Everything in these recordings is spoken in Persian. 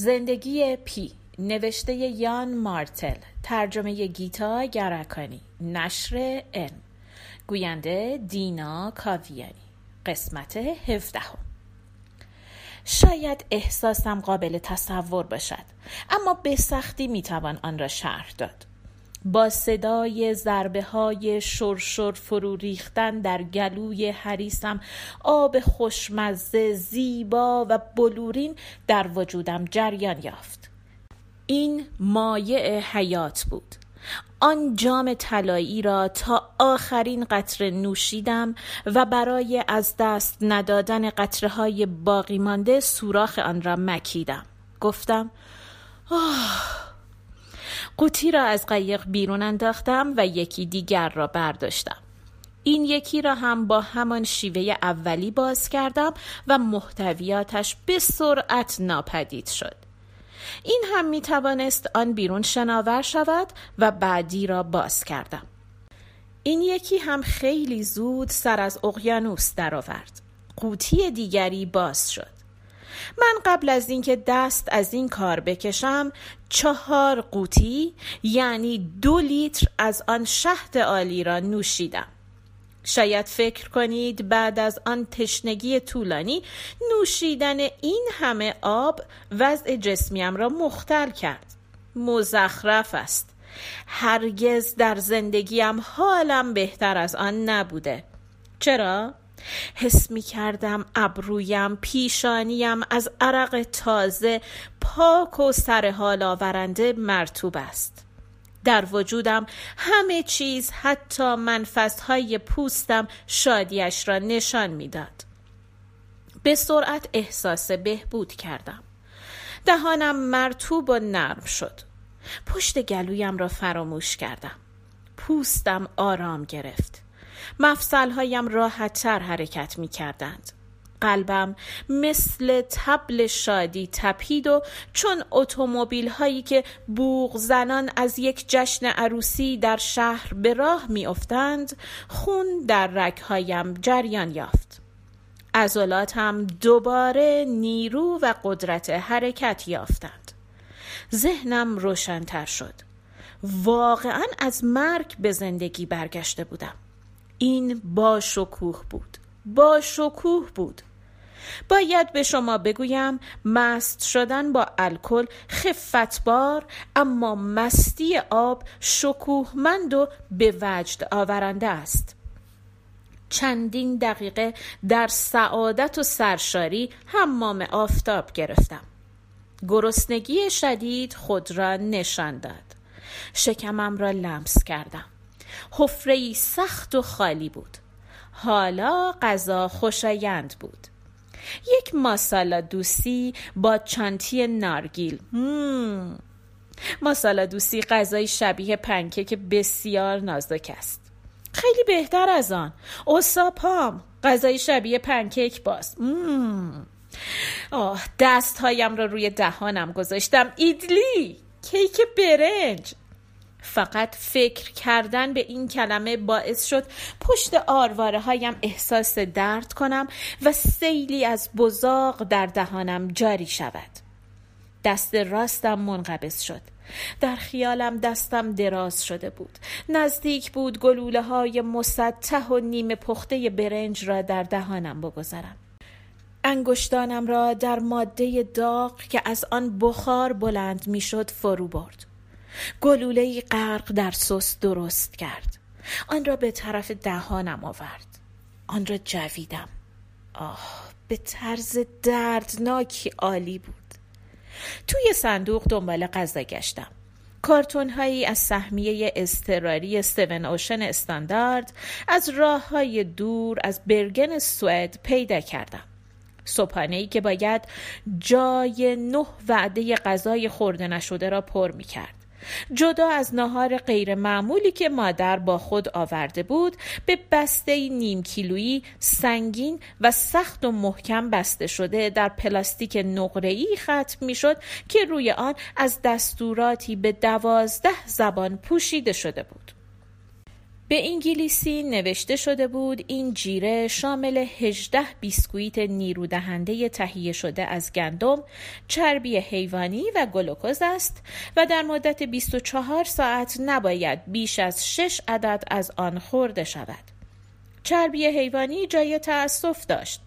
زندگی پی نوشته یان مارتل ترجمه گیتا گرکانی نشر ان گوینده دینا کاویانی قسمت هفدهم. شاید احساسم قابل تصور باشد اما به سختی می‌توان آن را شرح داد. با صدای ضربه های شرشر فرو ریختن در گلوی حریسم آب خوشمزه زیبا و بلورین در وجودم جریان یافت. این مایع حیات بود. آن جام طلایی را تا آخرین قطره نوشیدم و برای از دست ندادن قطره های باقی مانده سوراخ آن را مکیدم. گفتم آه قوطی را از قایق بیرون انداختم و یکی دیگر را برداشتم. این یکی را هم با همان شیوه اولی باز کردم و محتویاتش به سرعت ناپدید شد. این هم می توانست آن بیرون شناور شود و بعدی را باز کردم. این یکی هم خیلی زود سر از اقیانوس درآورد. قوطی دیگری باز شد. من قبل از اینکه دست از این کار بکشم چهار قوطی یعنی دو لیتر از آن شهد عالی را نوشیدم. شاید فکر کنید بعد از آن تشنگی طولانی نوشیدن این همه آب وضع جسمیم را مختل کرد. مزخرف است. هرگز در زندگیم حالم بهتر از آن نبوده. چرا؟ حس می کردم ابرویم پیشانیم از عرق تازه پاک و سر حال آورنده مرتوب است. در وجودم همه چیز حتی منفذهای پوستم شادیش را نشان می‌داد. به سرعت احساس بهبود کردم. دهانم مرتوب و نرم شد. پشت گلویم را فراموش کردم. پوستم آرام گرفت. مفصلهایم راحتتر حرکت می کردند. قلبم مثل تبل شادی تپید و چون اتومبیل هایی که بوغ زنان از یک جشن عروسی در شهر به راه می افتند خون در رگهایم جریان یافت. عضلاتم دوباره نیرو و قدرت حرکت یافتند. ذهنم روشنتر شد. واقعا از مرگ به زندگی برگشته بودم. این با شکوه بود با شکوه بود. باید به شما بگویم مست شدن با الکل خفتبار اما مستی آب شکوهمند و به وجد آورنده است. چندین دقیقه در سعادت و سرشاری حمام آفتاب گرفتم. گرسنگی شدید خود را نشان داد. شکمم را لمس کردم. حفره سخت و خالی بود. حالا غذا خوشایند بود. یک ماسالا دوسی با چانتی نارگیل. مم. ماسالا دوسی غذای شبیه پنکیک بسیار نازک است. خیلی بهتر از آن. اوساپام غذای شبیه پنکیک باز مم. آه دستهایم را روی دهانم گذاشتم. ایدلی کیک برنج. فقط فکر کردن به این کلمه باعث شد پشت آرواره هایم احساس درد کنم و سیلی از بزاق در دهانم جاری شود. دست راستم منقبض شد. در خیالم دستم دراز شده بود. نزدیک بود گلوله های مسطح و نیمه پخته برنج را در دهانم بگذارم. انگشتانم را در ماده داغ که از آن بخار بلند می‌شد فرو برد. گلوله غرق در سس درست کرد. آن را به طرف دهانم آورد. آن را جویدم. آه به طرز دردناکی عالی بود. توی صندوق دنبال غذا گشتم. کارتون هایی از سهمیه استراری ستون اوشن استاندارد از راه های دور از برگن سوئد پیدا کردم. صبحانه ای که باید جای نه وعده غذای خورده نشده را پر می کرد جدا از ناهار غیر معمولی که مادر با خود آورده بود به بسته نیم کیلویی سنگین و سخت و محکم بسته شده در پلاستیک نقره‌ای ختم می‌شد که روی آن از دستوراتی به دوازده زبان پوشیده شده بود. به انگلیسی نوشته شده بود این جیره شامل 18 بیسکویت نیرودهنده تهیه شده از گندم، چربی حیوانی و گلوکوز است و در مدت 24 ساعت نباید بیش از 6 عدد از آن خورده شود. چربی حیوانی جای تأسف داشت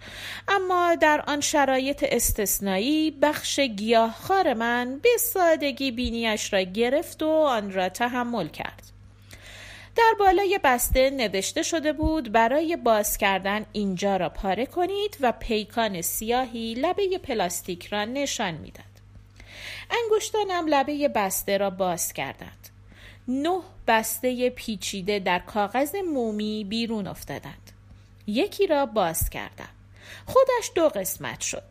اما در آن شرایط استثنایی بخش گیاهخوار من به سادگی بینیش را گرفت و آن را تحمل کرد در بالای بسته نوشته شده بود برای باز کردن اینجا را پاره کنید و پیکان سیاهی لبه پلاستیک را نشان می‌داد. انگشتانم لبه بسته را باز کردند. نه بسته پیچیده در کاغذ مومی بیرون افتادند. یکی را باز کردم. خودش دو قسمت شد.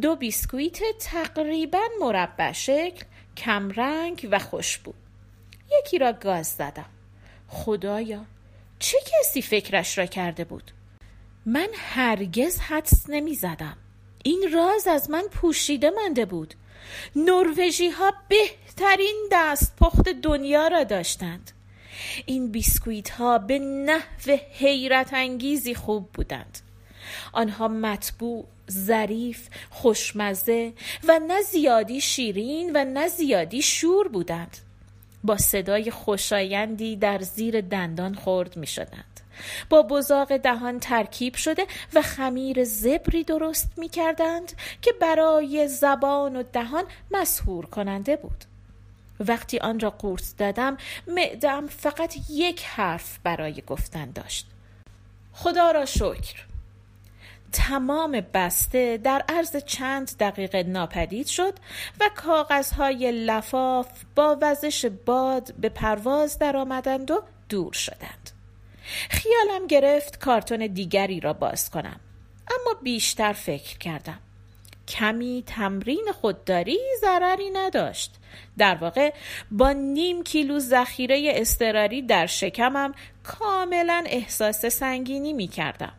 دو بیسکویت تقریبا مربع شکل، کمرنگ و خوشبو. یکی را گاز زدم. خدایا چه کسی فکرش را کرده بود؟ من هرگز حدس نمی زدم. این راز از من پوشیده مانده بود. نروژی ها بهترین دست پخت دنیا را داشتند. این بیسکویت ها به نحو حیرت انگیزی خوب بودند. آنها مطبوع ظریف خوشمزه و نه زیادی شیرین و نه زیادی شور بودند. با صدای خوشایندی در زیر دندان خورد می شدند. با بزاق دهان ترکیب شده و خمیر زبری درست می کردند که برای زبان و دهان مسهور کننده بود. وقتی آن را قورت دادم معدم فقط یک حرف برای گفتن داشت. خدا را شکر تمام بسته در عرض چند دقیقه ناپدید شد و کاغذهای لفاف با وزش باد به پرواز درآمدند و دور شدند. خیالم گرفت کارتون دیگری را باز کنم اما بیشتر فکر کردم. کمی تمرین خودداری ضرری نداشت. در واقع با نیم کیلو ذخیره استراری در شکمم کاملا احساس سنگینی می کردم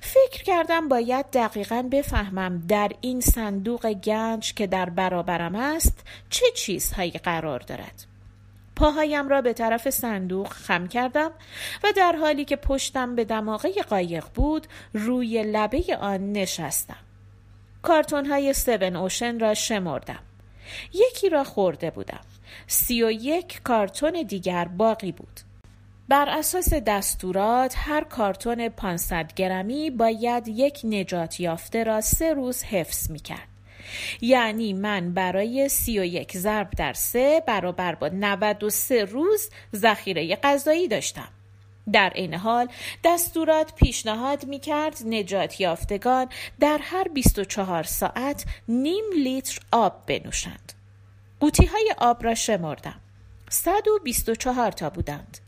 فکر کردم باید دقیقا بفهمم در این صندوق گنج که در برابرم است چه چیزهایی قرار دارد. پاهایم را به طرف صندوق خم کردم و در حالی که پشتم به دماغه قایق بود روی لبه آن نشستم. کارتون های سون اوشن را شمردم. یکی را خورده بودم. سی و یک کارتون دیگر باقی بود. بر اساس دستورات هر کارتون 500 گرمی باید یک نجات یافته را سه روز حفظ می کرد. یعنی من برای 31 ضرب در سه برابر با 93 روز ذخیره غذایی داشتم. در این حال دستورات پیشنهاد می کرد نجات یافتگان در هر 24 ساعت نیم لیتر آب بنوشند. قوطی های آب را شمردم. 124 تا بودند.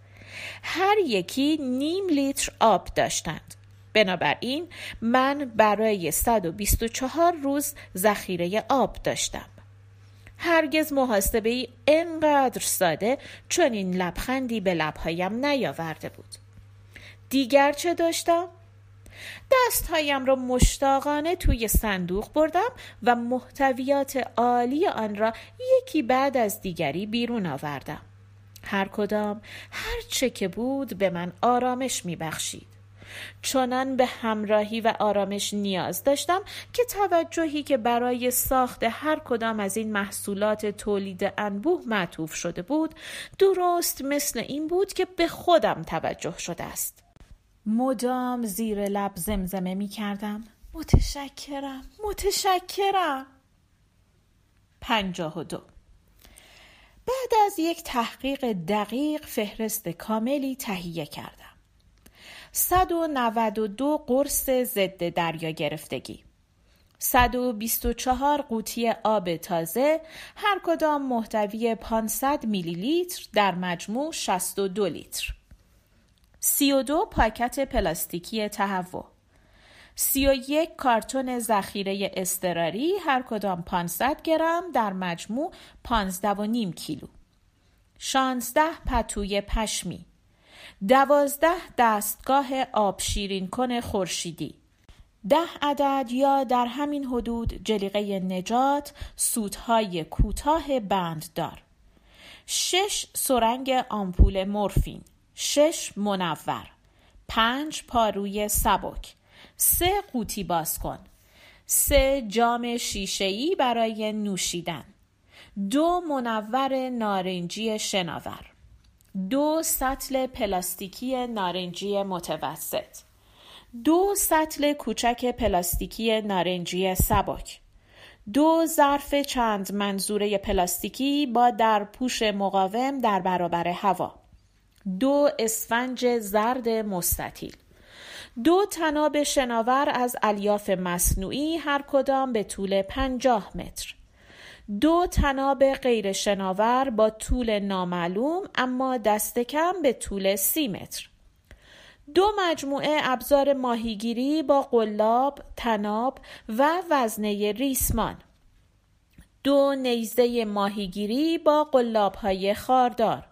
هر یکی نیم لیتر آب داشتند. بنابراین من برای 124 روز ذخیره آب داشتم. هرگز محاسبه ای انقدر ساده چون این لبخندی به لبهایم نیاورده بود. دیگر چه داشتم؟ دستهایم را مشتاقانه توی صندوق بردم و محتویات عالی آن را یکی بعد از دیگری بیرون آوردم. هر کدام هر چه که بود به من آرامش می بخشید. چنان به همراهی و آرامش نیاز داشتم که توجهی که برای ساخت هر کدام از این محصولات تولید انبوه معطوف شده بود درست مثل این بود که به خودم توجه شده است. مدام زیر لب زمزمه می کردم متشکرم متشکرم. پنجاه و دو. بعد از یک تحقیق دقیق فهرست کاملی تهیه کردم. 192 قرص ضد دریا گرفتگی. 124 قوطی آب تازه هر کدام محتوی 500 میلی لیتر در مجموع 62 لیتر. 32 پاکت پلاستیکی تهوع. سی و یک کارتون ذخیره استراری هر کدام 500 گرم در مجموع 15 و نیم کیلو. 16 پتوی پشمی. دوازده دستگاه آب شیرین کن خورشیدی. ده عدد یا در همین حدود جلیقه نجات سوتهای کوتاه بنددار. شش سرنگ آمپول مورفین. شش منور. پنج پاروی سبک. سه قوطی باز کن. سه جام شیشهای برای نوشیدن. دو منور نارنجی شناور. دو سطل پلاستیکی نارنجی متوسط. دو سطل کوچک پلاستیکی نارنجی سبک. دو ظرف چند منظوره پلاستیکی با در پوش مقاوم در برابر هوا. دو اسفنج زرد مستطیل. دو تناب شناور از الیاف مصنوعی هر کدام به طول پنجاه متر. دو تناب غیر شناور با طول نامعلوم اما دست کم به طول سی متر. دو مجموعه ابزار ماهیگیری با قلاب، تناب و وزنه ریسمان. دو نیزه ماهیگیری با قلاب های خاردار.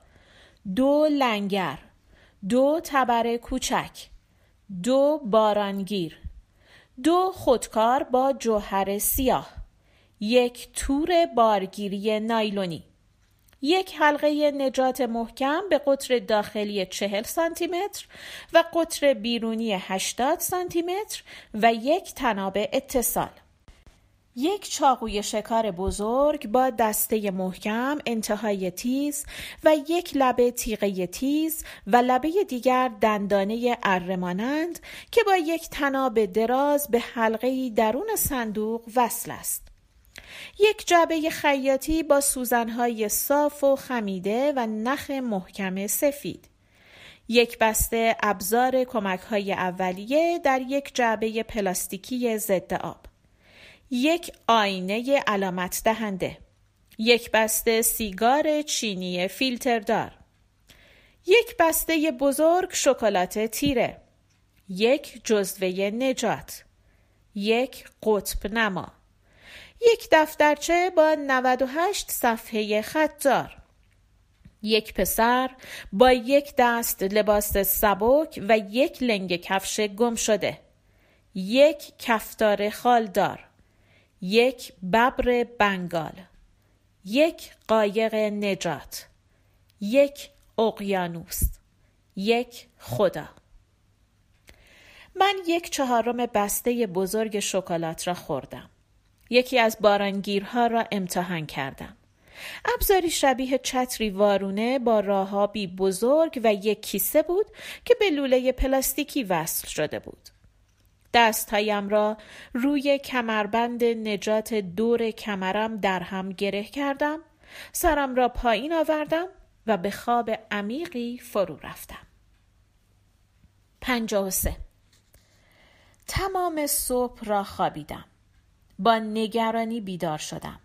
دو لنگر. دو تبر کوچک. دو بارانگیر دو خودکار با جوهر سیاه یک تور بارگیری نایلونی یک حلقه نجات محکم به قطر داخلی چهل سانتی متر و قطر بیرونی 80 سانتی متر و یک تناب اتصال. یک چاقوی شکار بزرگ با دسته محکم انتهای تیز و یک لبه تیغه تیز و لبه دیگر دندانه ارمانند که با یک تناب دراز به حلقه درون صندوق وصل است. یک جعبه خیاطی با سوزنهای صاف و خمیده و نخ محکم سفید. یک بسته ابزار کمک های اولیه در یک جعبه پلاستیکی ضد آب. یک آینه علامت دهنده. یک بسته سیگار چینی فیلتردار. یک بسته بزرگ شکلات تیره. یک جزوه نجات. یک قطب نما. یک دفترچه با 98 صفحه خطدار. یک پسر با یک دست لباس سبک و یک لنگ کفش گم شده. یک کفتار خالدار. یک ببر بنگال یک قایق نجات یک اقیانوس یک خدا. من یک چهارم بسته بزرگ شکلات را خوردم. یکی از بارانگیرها را امتحان کردم. ابزاری شبیه چتری وارونه با راهابی بزرگ و یک کیسه بود که به لوله پلاستیکی وصل شده بود. دستهایم را روی کمربند نجات دور کمرم در هم گره کردم سرم را پایین آوردم و به خواب عمیقی فرو رفتم. پنجاه و سه. تمام صبح را خوابیدم. با نگرانی بیدار شدم.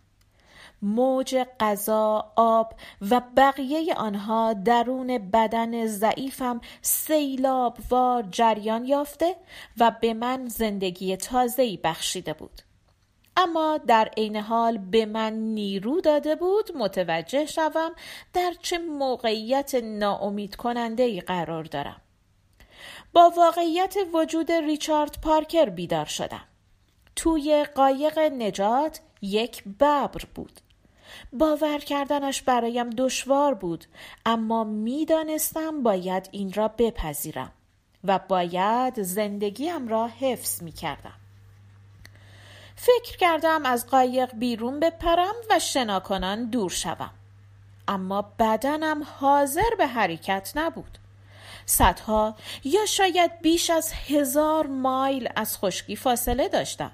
موج غذا آب و بقیه آنها درون بدن ضعیفم سیلاب وار جریان یافته و به من زندگی تازه‌ای بخشیده بود. اما در عین حال به من نیرو داده بود متوجه شوم در چه موقعیت ناامید کننده ای قرار دارم. با واقعیت وجود ریچارد پارکر بیدار شدم. توی قایق نجات یک ببر بود. باور کردنش برایم دشوار بود اما می‌دانستم باید این را بپذیرم و باید زندگیم را حفظ می کردم. فکر کردم از قایق بیرون بپرم و شناکنان دور شوم. اما بدنم حاضر به حرکت نبود. صدها یا شاید بیش از هزار مایل از خشکی فاصله داشتم.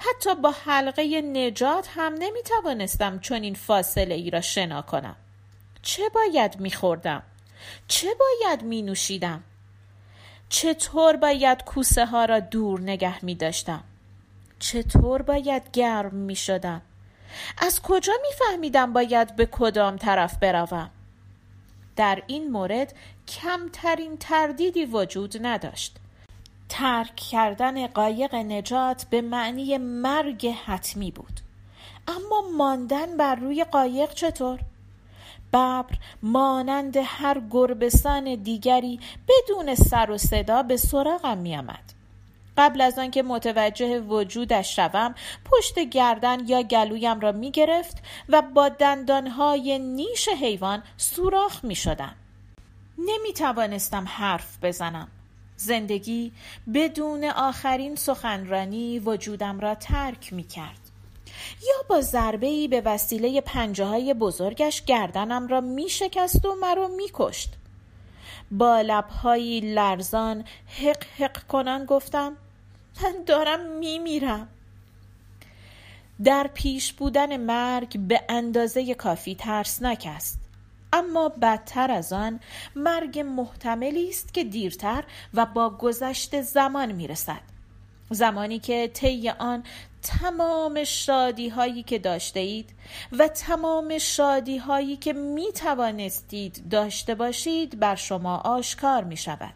حتی با حلقه نجات هم نمی توانستم چون این فاصله ای را شنا کنم چه باید می خوردم؟ چه باید می نوشیدم؟ چطور باید کوسه ها را دور نگه می داشتم؟ چطور باید گرم می شدم؟ از کجا می فهمیدم باید به کدام طرف بروم؟ در این مورد کمترین تردیدی وجود نداشت ترک کردن قایق نجات به معنی مرگ حتمی بود اما ماندن بر روی قایق چطور؟ ببر مانند هر گربسان دیگری بدون سر و صدا به سراغم می آمد. قبل از آنکه متوجه وجودش شوم پشت گردن یا گلویم را می گرفت و با دندانهای نیش حیوان سوراخ می شدم. نمی توانستم حرف بزنم زندگی بدون آخرین سخنرانی وجودم را ترک می کرد یا با ضربه ای به وسیله پنجه های بزرگش گردنم را می شکست و مرا می کشت با لبهایی لرزان حق حق کنان گفتم من دارم می میرم در پیش بودن مرگ به اندازه کافی ترسناک است اما بدتر از آن مرگ محتملی است که دیرتر و با گذشت زمان می‌رسد. زمانی که طی آن تمام شادی هایی که داشته اید و تمام شادی هایی که می توانستید داشته باشید بر شما آشکار می شود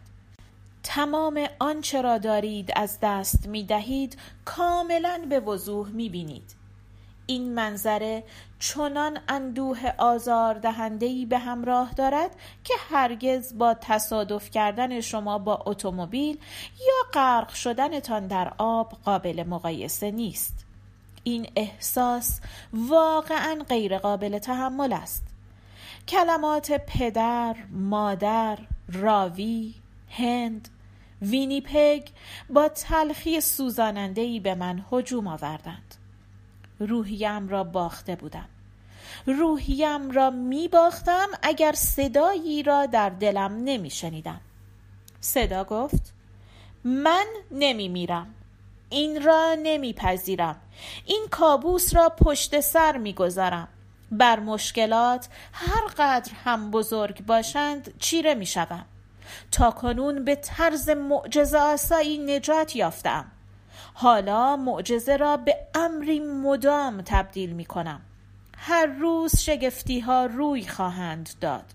تمام آنچه را دارید از دست می دهید کاملا به وضوح می بینید این منظره چنان اندوه آزار دهندهی به همراه دارد که هرگز با تصادف کردن شما با اتومبیل یا غرق شدنتان در آب قابل مقایسه نیست. این احساس واقعا غیر قابل تحمل است. کلمات پدر، مادر، راوی، هند، وینیپگ با تلخی سوزانندهی به من هجوم آوردند. روحیم را باخته بودم. روحیم را می باختم اگر صدایی را در دلم نمی شنیدم صدا گفت من نمی میرم این را نمیپذیرم. این کابوس را پشت سر می‌گذارم. بر مشکلات هر قدر هم بزرگ باشند چیره می شوم. تا کنون به طرز معجزه آسایی نجات یافتم. حالا معجزه را به امری مدام تبدیل می کنم. هر روز شگفتی ها روی خواهند داد.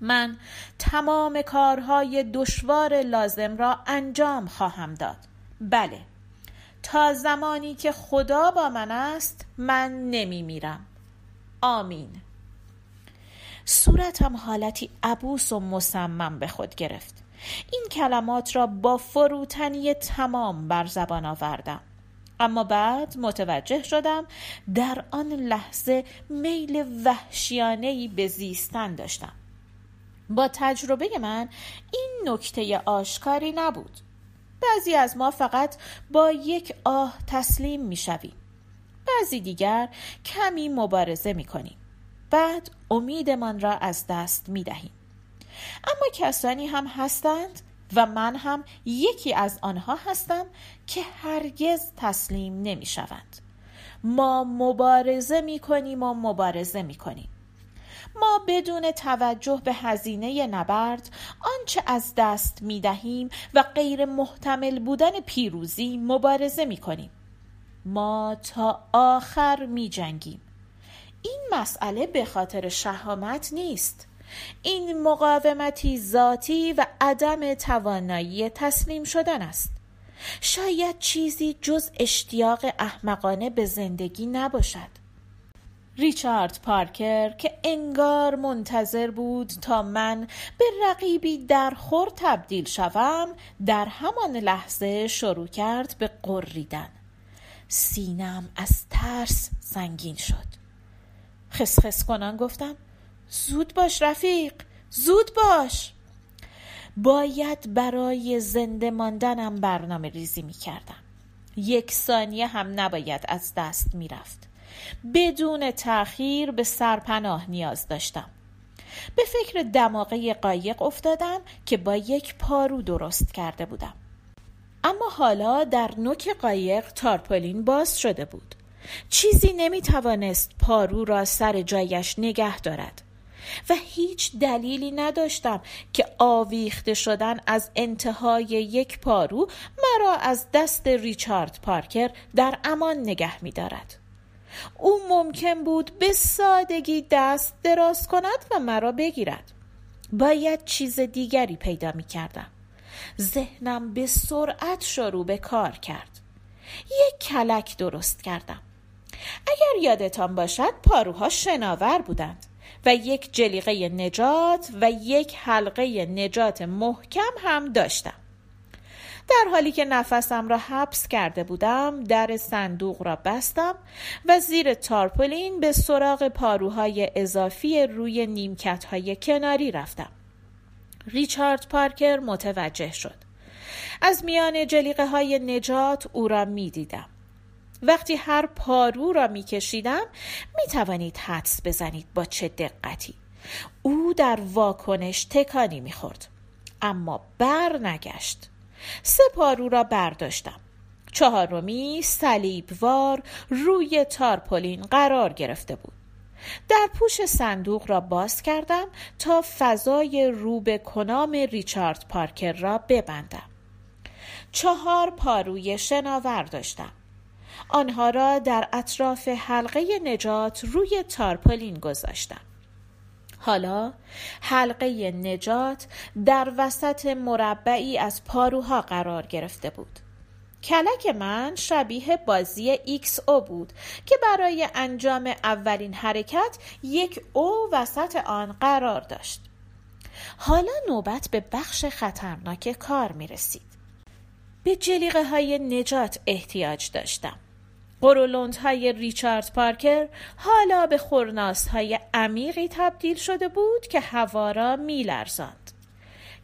من تمام کارهای دشوار لازم را انجام خواهم داد. بله تا زمانی که خدا با من است من نمی میرم. آمین. صورتم حالتی عبوس و مصمم به خود گرفت. این کلمات را با فروتنی تمام بر زبان آوردم اما بعد متوجه شدم در آن لحظه میل وحشیانهی به زیستن داشتم با تجربه من این نکته آشکاری نبود بعضی از ما فقط با یک آه تسلیم می شویم. بعضی دیگر کمی مبارزه می کنیم. بعد امیدمان را از دست می دهیم. اما کسانی هم هستند و من هم یکی از آنها هستم که هرگز تسلیم نمی شوند. ما مبارزه می کنیم و مبارزه می کنیم. ما بدون توجه به هزینه نبرد آنچه از دست می دهیم و غیر محتمل بودن پیروزی مبارزه می کنیم. ما تا آخر می جنگیم. این مسئله به خاطر شهامت نیست. این مقاومتی ذاتی و عدم توانایی تسلیم شدن است. شاید چیزی جز اشتیاق احمقانه به زندگی نباشد. ریچارد پارکر که انگار منتظر بود تا من به رقیبی در خور تبدیل شوم در همان لحظه شروع کرد به قریدن سینم از ترس سنگین شد. خسخس کنان گفتم زود باش رفیق زود باش. باید برای زنده ماندنم برنامه ریزی می کردم یک ثانیه هم نباید از دست می رفت بدون تأخیر به سرپناه نیاز داشتم. به فکر دماغه قایق افتادم که با یک پارو درست کرده بودم. اما حالا در نوک قایق تارپولین باز شده بود. چیزی نمی توانست پارو را سر جایش نگه دارد. و هیچ دلیلی نداشتم که آویخته شدن از انتهای یک پارو مرا از دست ریچارد پارکر در امان نگه می دارد. او ممکن بود به سادگی دست دراز کند و مرا بگیرد. باید چیز دیگری پیدا می کردم ذهنم به سرعت شروع به کار کرد. یک کلک درست کردم. اگر یادتان باشد پاروها شناور بودند. و یک جلیقه نجات و یک حلقه نجات محکم هم داشتم. در حالی که نفسم را حبس کرده بودم در صندوق را بستم و زیر تارپولین به سراغ پاروهای اضافی روی نیمکت های کناری رفتم. ریچارد پارکر متوجه شد. از میان جلیقه های نجات او را می دیدم. وقتی هر پارو را می کشیدم می توانید حدس بزنید با چه دقتی. او در واکنش تکانی می خورد. اما بر نگشت. سه پارو را برداشتم. چهارمی صلیبوار روی تارپولین قرار گرفته بود. در پوش صندوق را باز کردم تا فضای رو به کنام ریچارد پارکر را ببندم. چهار پاروی شناور داشتم. آنها را در اطراف حلقه نجات روی تارپولین گذاشتم حالا حلقه نجات در وسط مربعی از پاروها قرار گرفته بود. کلک من شبیه بازی X O بود که برای انجام اولین حرکت یک O وسط آن قرار داشت. حالا نوبت به بخش خطرناک کار می رسید به جلیقه های نجات احتیاج داشتم. غرولندهای ریچارد پارکر حالا به خورناس های عمیقی تبدیل شده بود که هوا را می لرزاند.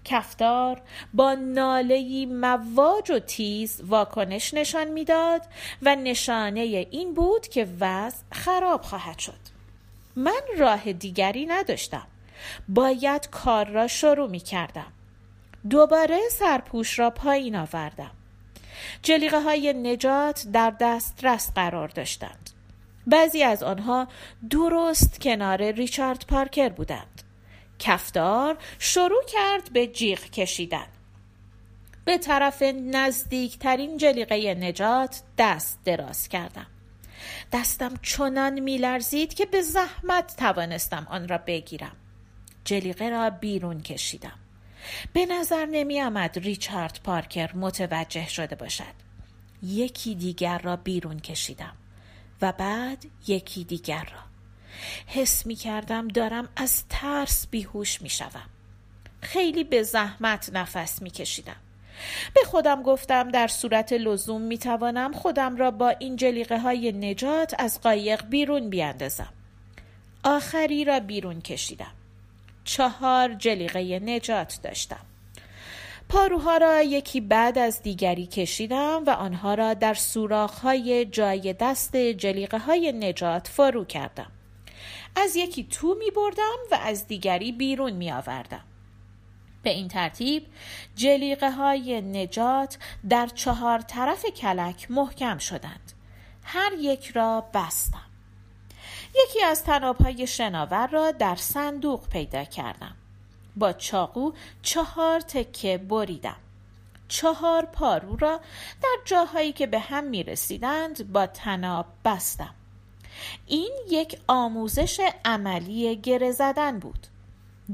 کفتار با نالهی مواج و تیز واکنش نشان می‌داد و نشانه این بود که وضع خراب خواهد شد. من راه دیگری نداشتم. باید کار را شروع می کردم دوباره سرپوش را پایین آوردم. جلیقه های نجات در دسترس قرار داشتند. بعضی از آنها درست کنار ریچارد پارکر بودند. کفدار شروع کرد به جیغ کشیدن. به طرف نزدیکترین جلیقه نجات دست دراز کردم. دستم چنان میلرزید که به زحمت توانستم آن را بگیرم. جلیقه را بیرون کشیدم. به نظر نمی آمد ریچارد پارکر متوجه شده باشد یکی دیگر را بیرون کشیدم و بعد یکی دیگر را حس می کردم دارم از ترس بیهوش می شدم. خیلی به زحمت نفس می کشیدم. به خودم گفتم در صورت لزوم می توانم خودم را با این جلیقه های نجات از قایق بیرون بیاندازم. آخری را بیرون کشیدم. چهار جلیقه نجات داشتم. پاروها را یکی بعد از دیگری کشیدم و آنها را در های جای دست جلیقه های نجات فرو کردم. از یکی تو می بردم و از دیگری بیرون می آوردم. به این ترتیب جلیقه های نجات در چهار طرف کلک محکم شدند. هر یک را بستم. یکی از های شناور را در صندوق پیدا کردم. با چاقو چهار تکه بریدم. چهار پارو را در جاهایی که به هم می رسیدند با تناب بستم. این یک آموزش عملی گره زدن بود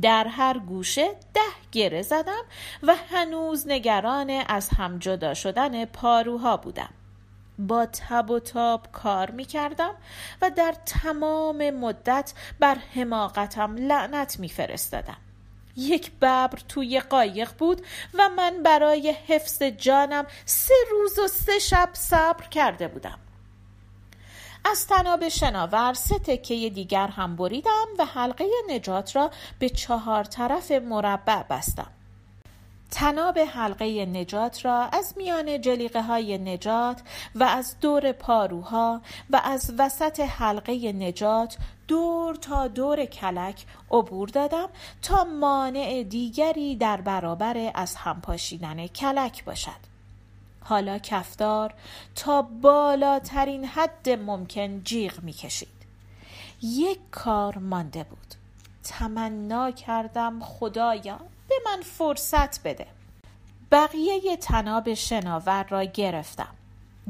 در هر گوشه ده گره زدم و هنوز نگران از هم جدا شدن پاروها بودم با تب و تاب کار می کردم و در تمام مدت بر حماقتم لعنت می فرستدم. یک ببر توی قایق بود و من برای حفظ جانم سه روز و سه شب صبر کرده بودم از تناب شناور سه تکه دیگر هم بریدم و حلقه نجات را به چهار طرف مربع بستم تناب حلقه نجات را از میان جلیقه های نجات و از دور پاروها و از وسط حلقه نجات دور تا دور کلک عبور دادم تا مانع دیگری در برابر از هم پاشیدن کلک باشد. حالا کفدار تا بالاترین حد ممکن جیغ می‌کشید. یک کار مانده بود. تمنا کردم خدایا. به من فرصت بده بقیه تناب شناور را گرفتم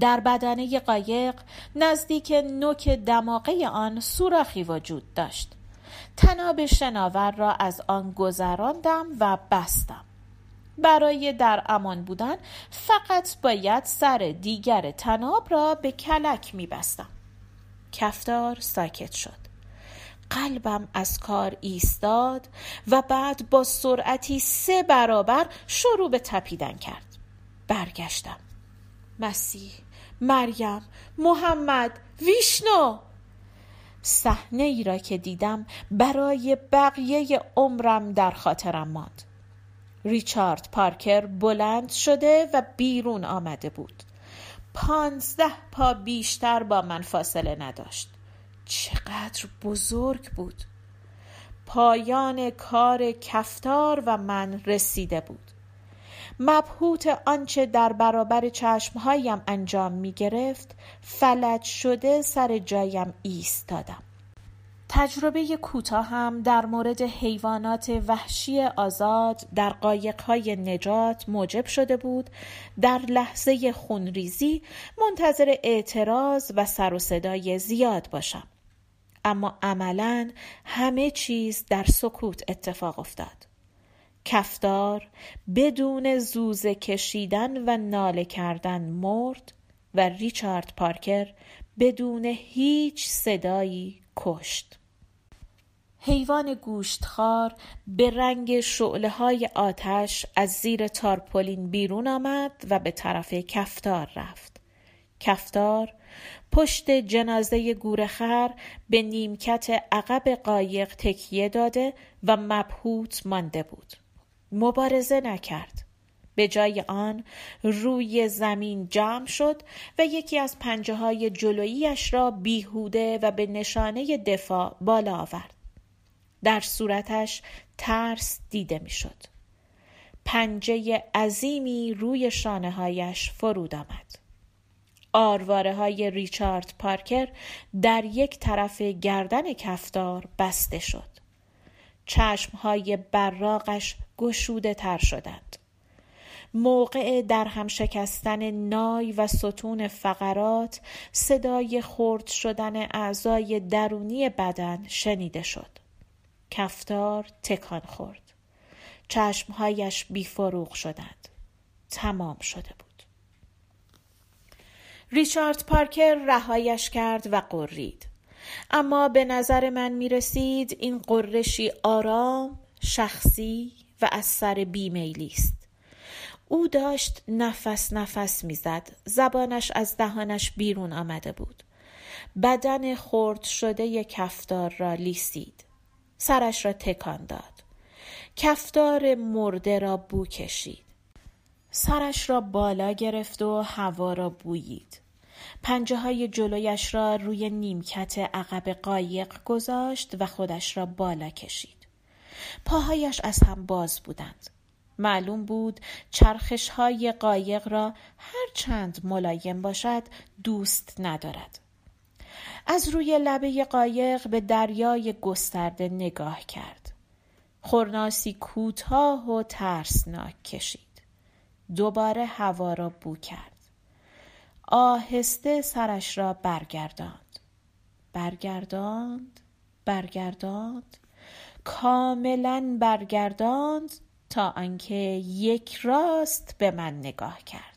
در بدنه قایق نزدیک نوک دماغه آن سوراخی وجود داشت تناب شناور را از آن گذراندم و بستم برای در امان بودن فقط باید سر دیگر تناب را به کلک می بستم. کفتار ساکت شد. قلبم از کار ایستاد و بعد با سرعتی سه برابر شروع به تپیدن کرد. برگشتم. مسیح، مریم، محمد، ویشنو صحنه ای را که دیدم برای بقیه عمرم در خاطرم ماند. ریچارد پارکر بلند شده و بیرون آمده بود پانزده پا بیشتر با من فاصله نداشت چقدر بزرگ بود. پایان کار کفتار و من رسیده بود. مبهوت آنچه در برابر چشمهایم انجام می گرفت فلج شده سر جایم ایستادم. تجربه کوتاهم در مورد حیوانات وحشی آزاد در قایقهای نجات موجب شده بود. در لحظه خونریزی منتظر اعتراض و سر و صدای زیاد باشم. اما عملا همه چیز در سکوت اتفاق افتاد کفتار بدون زوزه کشیدن و ناله کردن مرد و ریچارد پارکر بدون هیچ صدایی کشت حیوان گوشتخوار به رنگ شعله های آتش از زیر تارپولین بیرون آمد و به طرف کفتار رفت. کفتار پشت جنازه گورخر به نیمکت عقب قایق تکیه داده و مبهوت مانده بود. مبارزه نکرد. به جای آن روی زمین جمع شد و یکی از پنجه های جلویش را بیهوده و به نشانه دفاع بالا آورد. در صورتش ترس دیده می‌شد. پنجه عظیمی روی شانه هایش فرود آمد. آرواره های ریچارد پارکر در یک طرف گردن کفتار بسته شد. چشم های براغش گشوده تر شدند. موقع در هم شکستن نای و ستون فقرات صدای خرد شدن اعضای درونی بدن شنیده شد. کفتار تکان خورد. چشمهایش بیفروغ شدند. تمام شده بود. ریچارد پارکر رهایش کرد و قرید. اما به نظر من می رسید این قرشی آرام، شخصی و از سر بیمیلی است. او داشت نفس نفس می‌زد. زبانش از دهانش بیرون آمده بود. بدن خرد شده کفتار را لیسید. سرش را تکان داد. کفتار مرده را بو کشید. سرش را بالا گرفت و هوا را بویید. پنجه های جلویش را روی نیمکت عقب قایق گذاشت و خودش را بالا کشید پاهایش از هم باز بودند معلوم بود چرخش های قایق را هر چند ملایم باشد دوست ندارد از روی لبه قایق به دریای گسترده نگاه کرد. خورناسی کوتاه و ترسناک کشید. دوباره هوا را بو کرد. آهسته سرش را برگرداند. برگرداند برگرداند. کاملا برگرداند تا آنکه یک راست به من نگاه کرد.